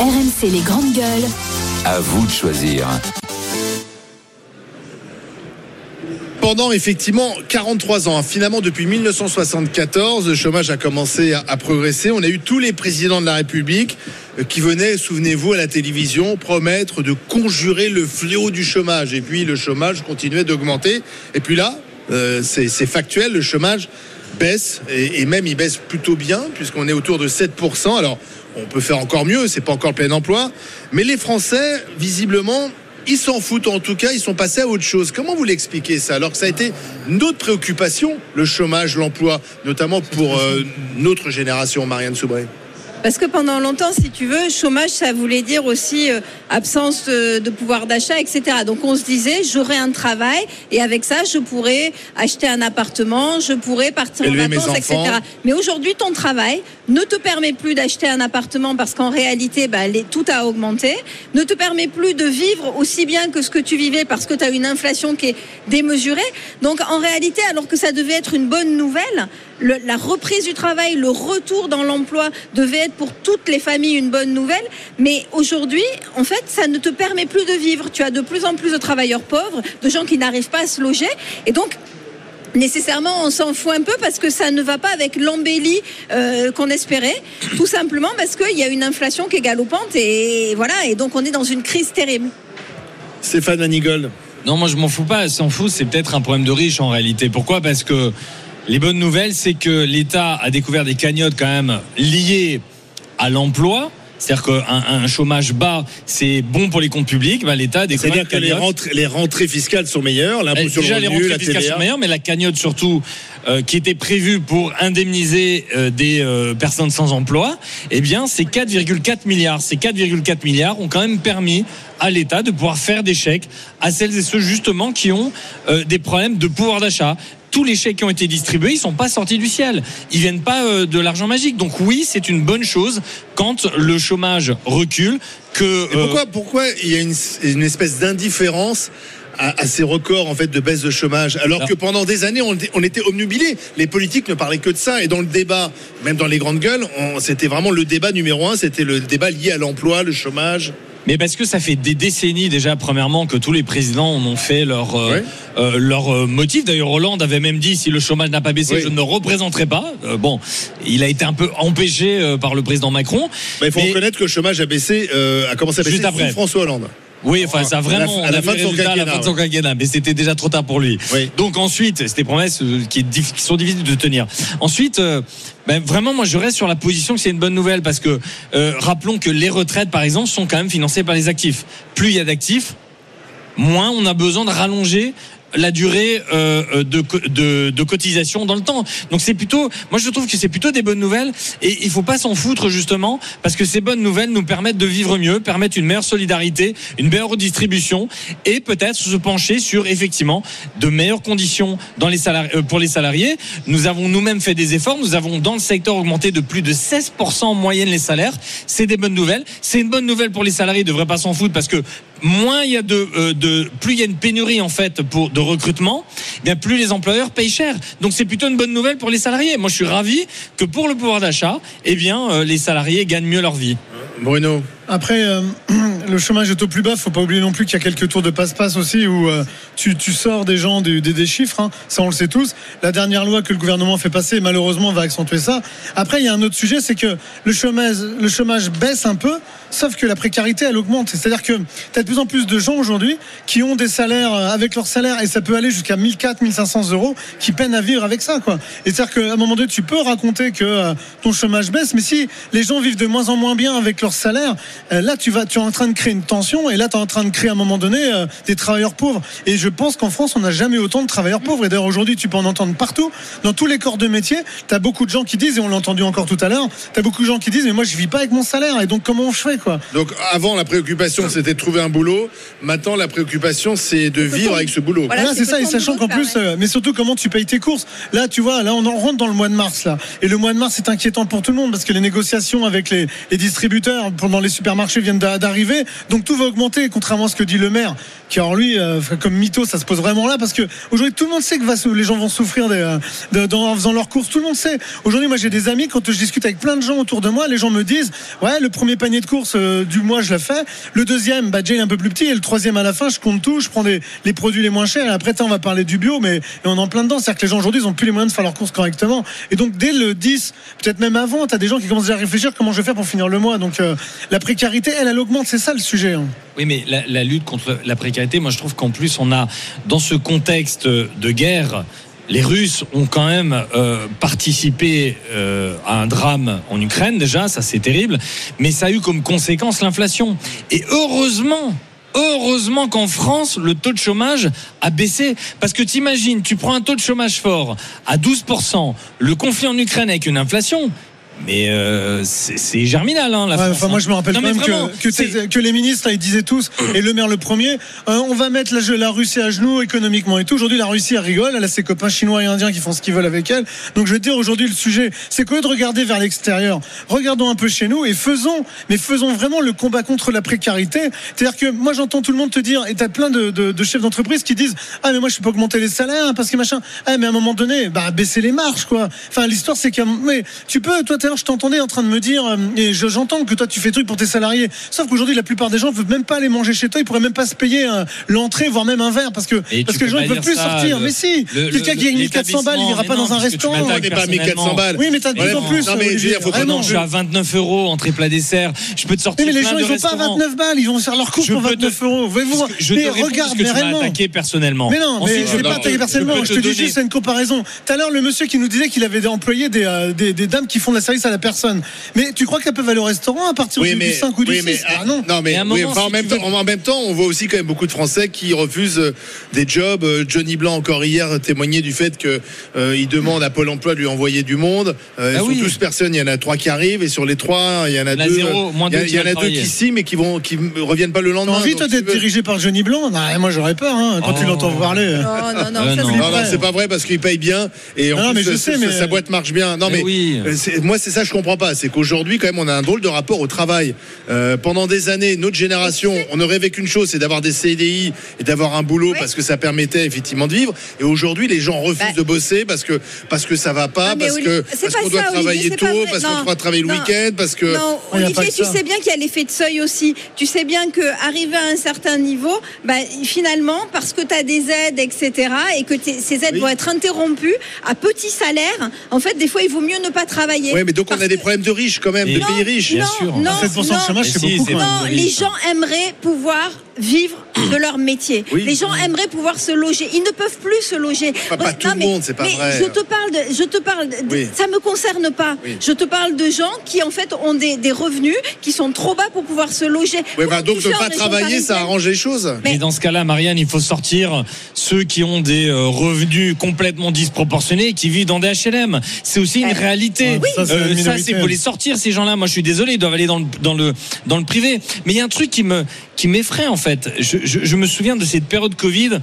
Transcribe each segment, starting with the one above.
RMC les grandes gueules. À vous de choisir. Pendant effectivement 43 ans, hein, finalement depuis 1974, le chômage a commencé à, progresser. On a eu tous les présidents de la République euh, qui venaient, souvenez-vous, à la télévision promettre de conjurer le fléau du chômage. Et puis le chômage continuait d'augmenter. Et puis là, euh, c'est factuel, le chômage baisse et, même il baisse plutôt bien puisqu'on est autour de 7%. Alors on peut faire encore mieux, c'est pas encore le plein emploi, mais les Français, visiblement, ils s'en foutent en tout cas, ils sont passés à autre chose. Comment vous l'expliquez ça alors que ça a été notre préoccupation, le chômage, l'emploi, notamment pour euh, notre génération, Marianne Soubré Parce que pendant longtemps, si tu veux, chômage, ça voulait dire aussi euh, absence de, de pouvoir d'achat, etc. Donc on se disait, j'aurai un travail et avec ça, je pourrais acheter un appartement, je pourrais partir Élever en vacances, etc. Mais aujourd'hui, ton travail ne te permet plus d'acheter un appartement parce qu'en réalité, bah, les- tout a augmenté, ne te permet plus de vivre aussi bien que ce que tu vivais parce que tu as une inflation qui est démesurée. Donc en réalité, alors que ça devait être une bonne nouvelle, le- la reprise du travail, le retour dans l'emploi devait être pour toutes les familles une bonne nouvelle. Mais aujourd'hui, en fait, ça ne te permet plus de vivre. Tu as de plus en plus de travailleurs pauvres, de gens qui n'arrivent pas à se loger. Et donc, Nécessairement, on s'en fout un peu parce que ça ne va pas avec l'embellie euh, qu'on espérait, tout simplement parce qu'il y a une inflation qui est galopante et voilà, et donc on est dans une crise terrible. Stéphane Anigold. Non, moi je m'en fous pas. S'en fout, c'est peut-être un problème de riches en réalité. Pourquoi? Parce que les bonnes nouvelles, c'est que l'État a découvert des cagnottes quand même liées à l'emploi. C'est-à-dire qu'un un chômage bas, c'est bon pour les comptes publics. Bah, L'État a découvert C'est-à-dire que les rentrées, les rentrées fiscales sont meilleures, l'impôt Eh, sur les rentrées la fiscales sont meilleures, mais la cagnotte surtout, euh, qui était prévue pour indemniser euh, des euh, personnes sans emploi, eh bien, c'est 4,4 milliards. Ces 4,4 milliards ont quand même permis à l'État de pouvoir faire des chèques à celles et ceux justement qui ont des problèmes de pouvoir d'achat. Tous les chèques qui ont été distribués, ils sont pas sortis du ciel. Ils viennent pas euh, de l'argent magique. Donc oui, c'est une bonne chose quand le chômage recule. Que Et euh, pourquoi, pourquoi il y a une, une espèce d'indifférence à, ces records en fait de baisse de chômage? Alors que pendant des années on, on était omnubilés les politiques ne parlaient que de ça et dans le débat même dans les grandes gueules on- c'était vraiment le débat numéro un c'était le débat lié à l'emploi le chômage Mais parce que ça fait des décennies déjà, premièrement, que tous les présidents en ont fait leur, euh, euh, leur euh, motif. D'ailleurs, Hollande avait même dit si le chômage n'a pas baissé, Oui. je ne représenterai pas. Euh, bon, il a été un peu empêché euh, par le président Macron. Bah, il faut Mais- reconnaître que le chômage a baissé euh, a commencé à baisser Juste après. François Hollande Oui, enfin, ça a vraiment, À la- fin de son à la fin de son quinquennat, mais c'était déjà trop tard pour lui. Oui. Donc ensuite, c'était promesses euh, qui sont difficiles de tenir. Ensuite, euh, ben, vraiment, moi, je reste sur la position que c'est une bonne nouvelle parce que euh, rappelons que les retraites, par exemple, sont quand même financées par les actifs. Plus il y a d'actifs, moins on a besoin de rallonger la durée euh, euh, de, de, de cotisation dans le temps. Donc c'est plutôt, moi je trouve que c'est plutôt des bonnes nouvelles et il faut pas s'en foutre justement parce que ces bonnes nouvelles nous permettent de vivre mieux, permettent une meilleure solidarité, une meilleure redistribution et peut-être se pencher sur effectivement de meilleures conditions dans les salari- euh, pour les salariés. Nous avons nous-mêmes fait des efforts, nous avons dans le secteur augmenté de plus de 16% en moyenne les salaires. C'est des bonnes nouvelles. C'est une bonne nouvelle pour les salariés, ils devraient pas s'en foutre parce que moins il y a de, euh, de plus il y a une pénurie en fait pour de recrutement, eh bien plus les employeurs payent cher. Donc c'est plutôt une bonne nouvelle pour les salariés. Moi je suis ravi que pour le pouvoir d'achat, eh bien euh, les salariés gagnent mieux leur vie. Bruno Après, euh, le chômage est au plus bas. Faut pas oublier non plus qu'il y a quelques tours de passe-passe aussi où euh, tu, tu sors des gens des, des- des chiffres. hein. Ça, on le sait tous. La dernière loi que le gouvernement fait passer, malheureusement, va accentuer ça. Après, il y a un autre sujet, c'est que le chômage, le chômage baisse un peu, sauf que la précarité, elle augmente. C'est-à-dire que tu as de plus en plus de gens aujourd'hui qui ont des salaires euh, avec leur salaire et ça peut aller jusqu'à 1400, 1500 euros qui peinent à vivre avec ça, quoi. Et c'est-à-dire qu'à un moment donné, tu peux raconter que euh, ton chômage baisse, mais si les gens vivent de moins en moins bien avec leur salaire, euh, là, tu vas, tu es en train de créer une tension et là, tu es en train de créer à un moment donné des travailleurs pauvres. Et je pense qu'en France, on n'a jamais autant de travailleurs pauvres. Et d'ailleurs, aujourd'hui, tu peux en entendre partout, dans tous les corps de métier. Tu as beaucoup de gens qui disent, et on l'a entendu encore tout à l'heure, tu as beaucoup de gens qui disent, mais moi, je vis pas avec mon salaire. Et donc, comment je fais, quoi donc avant la préoccupation c'était de trouver un boulot maintenant la préoccupation c'est de vivre avec ce boulot Voilà. Voilà, c'est ça, et sachant qu'en plus, euh, mais surtout comment tu payes tes courses? Là, tu vois, là, on en rentre dans le mois de mars, là. Et le mois de mars, c'est inquiétant pour tout le monde parce que les négociations avec les, les distributeurs pendant les supermarchés viennent d'a- d'arriver. Donc tout va augmenter, contrairement à ce que dit le maire, qui alors lui, euh, comme mytho, ça se pose vraiment là, parce que aujourd'hui tout le monde sait que va, les gens vont souffrir des, euh, de- dans- en faisant leurs courses. Tout le monde sait. Aujourd'hui, moi j'ai des amis, quand je discute avec plein de gens autour de moi, les gens me disent, ouais, le premier panier de euh, du mois, je l'ai fait. Le deuxième, bah, il est un peu plus petit, et le troisième à la fin, je compte tout, je prends les produits les moins chers. Et après, on va parler du bio, mais on est en plein dedans. C'est-à-dire que les gens aujourd'hui, ils ont plus les moyens de faire leurs courses correctement. Et donc dès le 10, peut-être même avant, tu as des gens qui commencent déjà à réfléchir comment je vais faire pour finir le mois. Donc euh, la précarité, elle, elle augmente. C'est ça le sujet. hein. Oui, mais la, la lutte contre la précarité, moi je trouve qu'en plus on a, dans ce contexte de guerre, les Russes ont quand même euh, participé euh, à un drame en Ukraine déjà, ça c'est terrible, mais ça a eu comme conséquence l'inflation. Et heureusement. Heureusement qu'en France, le taux de chômage a baissé. Parce que t'imagines, tu prends un taux de chômage fort à 12%, le conflit en Ukraine avec une inflation, mais euh, c'est germinal, hein, la Ouais, France, enfin, moi, hein. je me rappelle Non, même vraiment, que, que, t'es- que les ministres, là, ils disaient tous, et le maire le premier, euh, on va mettre la, la Russie à genoux économiquement et tout. Aujourd'hui, la Russie, elle rigole. Elle a ses copains chinois et indiens qui font ce qu'ils veulent avec elle. Donc, je vais te dire, aujourd'hui, le sujet, c'est qu'au lieu de regarder vers l'extérieur, regardons un peu chez nous et faisons, mais faisons vraiment le combat contre la précarité. C'est-à-dire que moi, j'entends tout le monde te dire, et t'as plein de, de, de chefs d'entreprise qui disent, ah, mais moi, je peux pas augmenter les salaires hein, parce que machin. Ah, mais à un moment donné, bah, baisser les marges, quoi. Enfin, l'histoire, c'est qu'à, mais tu peux, toi, à l'heure, je t'entendais en train de me dire, euh, et je- j'entends que toi, tu fais truc pour tes salariés. Sauf qu'aujourd'hui, la plupart des gens ne peuvent même pas aller manger chez toi. Ils pourraient même pas se payer euh, l'entrée, voire même un verre, parce que, Et parce que les gens, pas peuvent plus ça, sortir. le- mais si, le- quelqu'un qui gagne 1400 balles, il ira pas non, dans un restaurant. On n'est pas à 1400 balles. Oui, mais t'as de plus en plus. Non, mais je faut vraiment. Non, je suis à 29 euros entrée plat dessert. Je peux te sortir mais les gens, ils ont pas restaurants. 29 balles. Ils vont faire leur course Je pour peux te- 29 euros. Je Mais te regarde, mais réellement. attaqué personnellement. Mais non, mais je ne pas attaqué personnellement. Je te dis juste, c'est une comparaison. Tout à l'heure, le monsieur qui nous disait qu'il avait employé des, euh, des dames qui font de la service à la personne. Mais tu crois qu'elles peuvent aller au restaurant à partir Oui, du, mais, du 5 ou du oui, 6 mais, Ah non. non, mais, un oui, moment, enfin, en, si même tu temps, en même temps, on voit aussi quand même beaucoup de Français qui refusent euh, des jobs. Euh, Johnny Blanc, encore hier, témoignait du fait que euh, demande à Pôle emploi de lui envoyer du monde. Euh, Ah sur oui. 12 personnes, il y en a trois qui arrivent, et sur les trois, il y en a Il y en a deux. zéro, moins il y, en a deux travailler. qui signent, mais qui vont, qui reviennent pas le T'as lendemain. envie, toi, d'être tu veux- dirigé par Johnny Blanc Non, Moi, j'aurais peur hein, quand tu Oh. l'entends parler. Non, non, non, ça, non. c'est pas vrai parce qu'il paye bien et en Non, plus, mais je sa- sais, sa- mais- sa boîte marche bien. Non, Mais mais, oui. c'est- moi, c'est ça, que je comprends pas. C'est qu'aujourd'hui, quand même, on a un drôle de rapport au travail. Euh, pendant des années, notre génération, on ne rêvait qu'une chose, c'est d'avoir des CDI et d'avoir un boulot Oui. parce que ça permettait effectivement de vivre. Et aujourd'hui, les gens refusent Bah. de bosser parce que parce que ça va pas, Ah, mais parce Oli- que c'est parce pas qu'on doit ça, travailler Olivier, tôt, parce qu'on Non. doit travailler le Non. week-end, parce que Non, pas Olivier, que tu sais bien qu'il y a l'effet de seuil aussi. Tu sais bien que arrivé à un certain niveau, bah, finalement, parce que tu as des aides, etc., et que ces aides Oui. vont être interrompues à petit salaire, en fait, des fois, il vaut mieux ne pas travailler. Mais donc on a des problèmes de riches quand même, de pays riches. Bien sûr. Non, 7% de chômage, c'est beaucoup quand même. les gens aimeraient pouvoir vivre de leur métier. Oui. Les gens aimeraient pouvoir se loger. Ils ne peuvent plus se loger. Pas- pas tout Non, le mais- monde, c'est pas mais vrai. Je te parle de, je te parle de- Oui. ça me concerne pas. Oui. Je te parle de gens qui en fait ont des, des revenus qui sont trop bas pour pouvoir se loger. Ouais, Comment bah, donc ne pas travailler, ça arrange les choses. Mais- Et dans ce cas-là, Marianne, il faut sortir ceux qui ont des euh, revenus complètement disproportionnés et qui vivent dans des HLM. C'est aussi une Eh, réalité. oui. Ça, Euh, ça, c'est faut les sortir ces gens-là. Moi, je suis désolé, ils doivent aller dans le dans le dans le privé. Mais il y a un truc qui me qui m'effraie en fait. Je, je, je me souviens de cette période Covid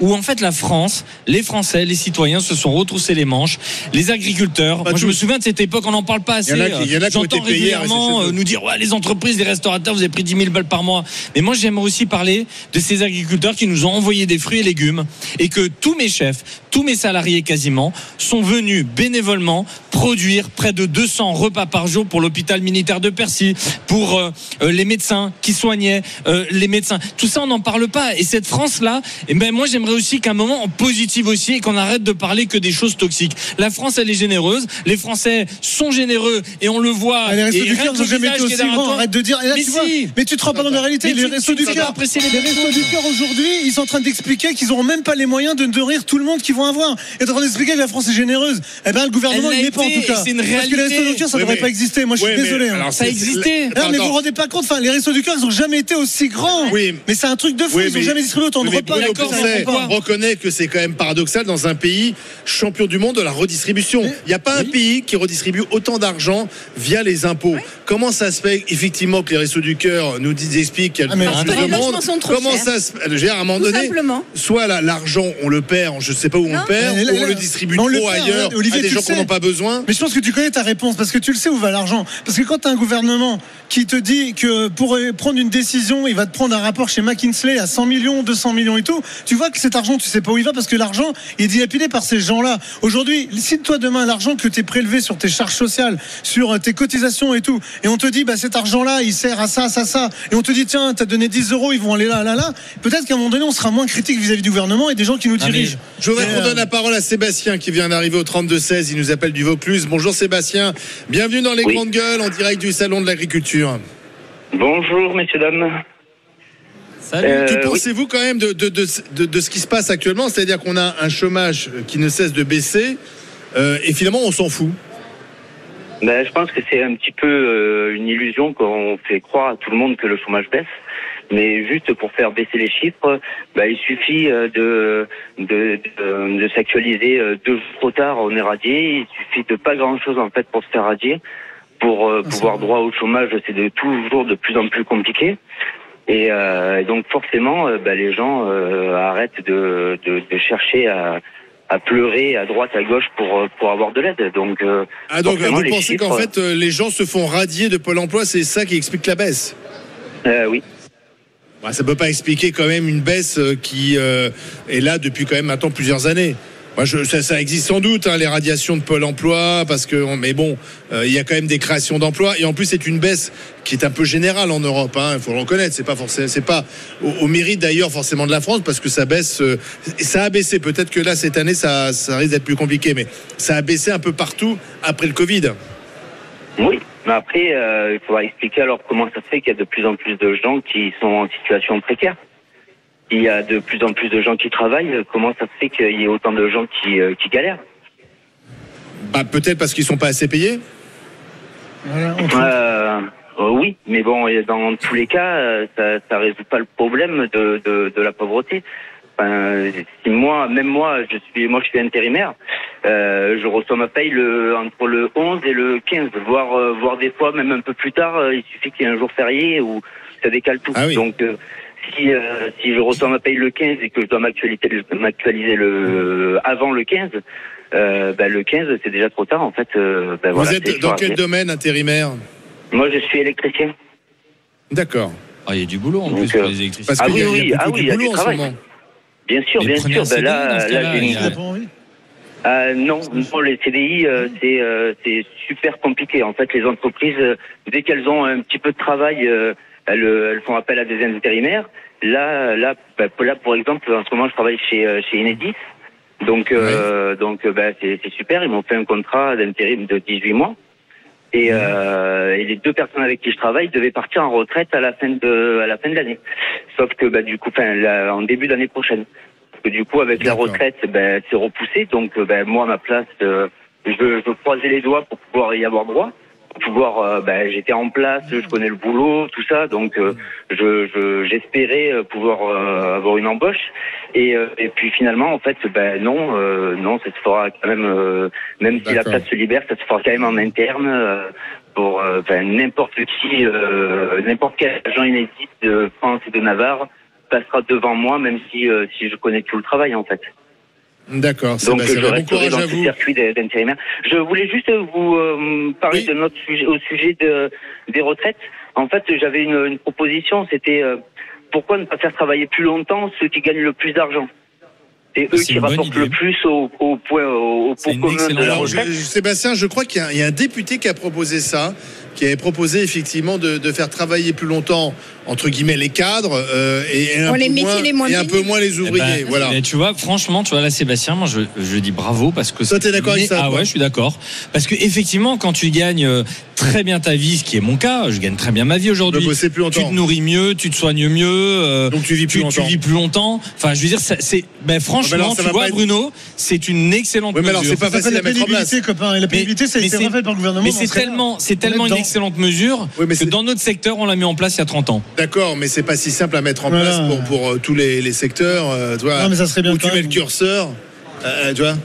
où en fait la France, les Français, les citoyens se sont retroussés les manches. Les agriculteurs. Pas moi, je me souviens de cette époque. On n'en parle pas assez. J'entends payés rester régulièrement euh, nous dire ouais, les entreprises, les restaurateurs, vous avez pris 10 000 balles par mois. Mais moi, j'aimerais aussi parler de ces agriculteurs qui nous ont envoyé des fruits et légumes et que tous mes chefs, tous mes salariés quasiment, sont venus bénévolement produire près de 200 repas par jour pour l'hôpital militaire de Percy, pour euh, euh, les médecins qui soignaient euh, les médecins. Tout ça, on n'en parle pas. Et cette France-là, eh ben, moi, j'aimerais aussi qu'à un moment, on positive aussi et qu'on arrête de parler que des choses toxiques. La France, elle est généreuse. Les Français sont généreux et on le voit. Ah, les restos Et du cœur n'ont jamais été aussi grands. Arrête de dire. Et là, Mais tu vois, si. mais tu te rends pas dans la réalité. Mais Les tu- restos tu du cœur, les les restos du cœur aujourd'hui, ils sont en train d'expliquer qu'ils n'auront même pas les moyens de nourrir tout le monde qu'ils vont avoir. Et en train d'expliquer que la France est généreuse. Eh ben, le gouvernement, il n'est pas en tout cas. et c'est une Parce que les restos du cœur, ça Oui, devrait mais- pas exister. Moi, je suis désolé. hein. alors, Ça existait. Non, mais vous vous rendez pas compte, enfin, les restos du cœur, ils ont jamais été aussi grands. Oui. Mais c'est un truc de fou, Oui, ils ont mais- jamais distribué autant de mais repas. Bruno reconnaît que c'est quand même paradoxal dans un pays champion du monde de la redistribution. Il n'y a pas un pays qui redistribue autant d'argent via les impôts. Comment ça se fait effectivement que les Restos du Cœur nous disent, expliquent qu'il y a Ah, mais de monde trop Comment chers. ça se dire, à un moment Tout donné, simplement. soit l'argent, on le perd, je ne sais pas où on le perd, là, ou on le distribue le trop perd, ailleurs Olivier, à des gens n'ont sais. pas besoin. Mais je pense que tu connais ta réponse. réponse parce que tu le sais où va l'argent. Parce que quand tu as un gouvernement qui te dit que pour prendre une décision, il va te prendre un rapport chez McKinsey à 100 millions, 200 millions et tout, tu vois que cet argent, tu sais pas où il va parce que l'argent est dilapidé par ces gens-là. Aujourd'hui, si toi demain l'argent que tu es prélevé sur tes charges sociales, sur tes cotisations et tout, et on te dit bah cet argent-là, il sert à ça, ça, ça, et on te dit tiens, tu as donné 10 euros, ils vont aller là, là, là, peut-être qu'à un moment donné, on sera moins critique vis-à-vis du gouvernement et des gens qui nous Ah, dirigent. Je voudrais qu'on euh, donne la parole à Sébastien qui vient d'arriver au 32-16. Il nous appelle du Vaucluse. Bonjour Sébastien. Bienvenue dans les Oui. grandes gueules en direct du Salon de l'Agriculture. Bonjour, messieurs, dames. Salut. Euh, que oui. pensez-vous quand même de, de, de, de- ce qui se passe actuellement? C'est-à-dire qu'on a un chômage qui ne cesse de baisser euh, et finalement on s'en fout. Ben, je pense que c'est un petit peu euh, une illusion qu'on fait croire à tout le monde que le chômage baisse. Mais juste pour faire baisser les chiffres, ben, il suffit euh, de, de, de, de s'actualiser euh, deux jours trop tard, on est radié. Il suffit de pas grand-chose en fait pour se faire radier. Pour euh, pouvoir droit au chômage, c'est de toujours de plus en plus compliqué. Et, euh, et donc forcément, euh, ben, les gens euh, arrêtent de, de, de chercher à, à pleurer à droite, à gauche pour, euh, pour avoir de l'aide. Donc, euh, Ah donc vous les pensez qu'en fait euh, les gens se font radier de Pôle Emploi, c'est ça qui explique la baisse? Euh, oui. bah, Ça peut pas expliquer quand même une baisse qui euh, est là depuis quand même maintenant plusieurs années. Je, ça, ça existe sans doute hein, les radiations de Pôle Emploi parce que mais bon euh, il y a quand même des créations d'emplois et en plus c'est une baisse qui est un peu générale en Europe. hein, Il faut le reconnaître. C'est pas forcément c'est pas au, au mérite d'ailleurs forcément de la France parce que ça baisse. euh, ça a baissé. Peut-être que là cette année ça, ça risque d'être plus compliqué, mais ça a baissé un peu partout après le Covid. Oui. Mais après, euh, il faudra expliquer alors comment ça se fait qu'il y a de plus en plus de gens qui sont en situation précaire. Il y a de plus en plus de gens qui travaillent. Comment ça se fait qu'il y ait autant de gens qui, euh, qui galèrent Bah, peut-être parce qu'ils sont pas assez payés. Voilà, Euh, euh, oui, mais bon, dans tous les cas, euh, ça, ça résout pas le problème de, de, de la pauvreté. Enfin, si moi, même moi, je suis, moi, je suis intérimaire. Euh, je reçois ma paye le, entre le 11 et le 15, voire, euh, voire des fois même un peu plus tard. euh, il suffit qu'il y ait un jour férié ou ça décale tout. Ah oui. Donc, euh, si, euh, si je reçois ma paye le 15 et que je dois m'actualiser, m'actualiser le avant le 15, euh, ben, le 15 c'est déjà trop tard en fait. euh, ben, Vous voilà, êtes dans quel domaine intérimaire? Moi, je suis électricien. D'accord. Ah, il y a du boulot en Donc, plus pour euh, les électriciens. Parce Ah qu'il y a, oui, il y a oui, ah oui, il y a du en ce travail. moment. Bien sûr, bien sûr. Ben CDI là, là, j'ai Euh, non, non, les CDI, euh, c'est euh, c'est super compliqué. En fait, les entreprises, euh, dès qu'elles ont un petit peu de travail, euh, elles, euh, elles font appel à des intérimaires. Là, là, bah, là, pour exemple, en ce moment, je travaille chez euh, chez Enedis. Donc, euh, donc, bah, c'est super. Ils m'ont fait un contrat d'intérim de 18 mois. Et, euh, et les deux personnes avec qui je travaille devaient partir en retraite à la fin de à la fin de l'année. Sauf que bah, du coup, enfin, en début d'année prochaine. Parce que du coup, avec la retraite, c'est repoussé. Donc, moi, à ma place, euh, je, je veux croiser les doigts pour pouvoir y avoir droit. Pouvoir, euh, ben, j'étais en place, je connais le boulot, tout ça. Donc, euh, je, je- j'espérais euh, pouvoir euh, avoir une embauche. Et, euh, et puis finalement, en fait, ben non, euh, non, ça se fera quand même, euh, même si la place se libère, ça se fera quand même en interne. euh, pour n'importe qui, euh, n'importe quel agent inédit de France et de Navarre passera devant moi, même si euh, si je connais tout le travail en fait. D'accord. Donc je resterai dans ce circuit d'intérimaire. Je voulais juste vous euh, parler Oui. de notre sujet, au sujet de, des retraites. En fait, j'avais une, une proposition, c'était euh, pourquoi ne pas faire travailler plus longtemps ceux qui gagnent le plus d'argent? C'est eux C'est qui rapportent idée. le plus au, au point au, pot commun de la je- retraite. Sébastien, je crois qu'il y a un député qui a proposé ça, qui avait proposé effectivement de, de faire travailler plus longtemps entre guillemets les cadres euh, et, et un, peu métiers moins, les moins et un peu payés. moins les Eh ouvriers. ben, voilà. mais tu vois, franchement, tu vois là, Sébastien, moi, je, je dis bravo parce que. Toi, t'es d'accord avec ça, Ah ouais, je suis d'accord. Parce que effectivement, quand tu gagnes euh, très bien ta vie, ce qui est mon cas, je gagne très bien ma vie aujourd'hui. Tu te longtemps. nourris mieux, tu te soignes mieux. euh, Donc tu vis plus tu, tu longtemps. vis plus longtemps. Enfin, je veux dire, c'est. Ben franchement, alors, ça tu vois, être- Bruno, c'est une excellente Oui, mais alors, mesure. c'est pas facile à la mettre en place. pénibilité, copain. Et la pénibilité, ça a mais été c'est- refait par le gouvernement. Mais c'est tellement, c'est tellement une. Excellente mesure Oui, mais que c'est- dans notre secteur, on l'a mis en place il y a 30 ans. D'accord, mais c'est pas si simple à mettre en Voilà. place pour, pour euh, tous les, les secteurs. euh, tu vois, Non, mais ça serait bien où tu mets le curseur, euh, tu vois.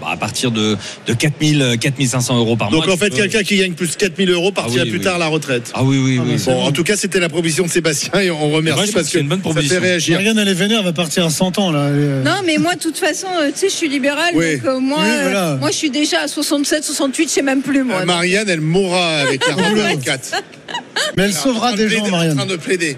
Bah, à partir de, de 4000, 4500 euros par Donc mois. en fait, peux- quelqu'un qui gagne plus de 4000 euros partira oui, plus oui. tard à la retraite. Ah oui, oui, oui. Bon, en tout cas, c'était la proposition de Sébastien et on remercie Moi, parce que que une bonne ça fait réagir. Marianne, elle est vénère, elle va partir à 100 ans là. Euh, Non, mais moi, de toute façon, euh, tu sais, je suis libérale. Oui. Donc, euh, moi, Oui, euh, voilà. moi, je suis déjà à 67, 68, je sais même plus, moi. Euh, Marianne, elle mourra avec la retraite 4. Mais elle sauvera des gens, En Marianne. train de plaider.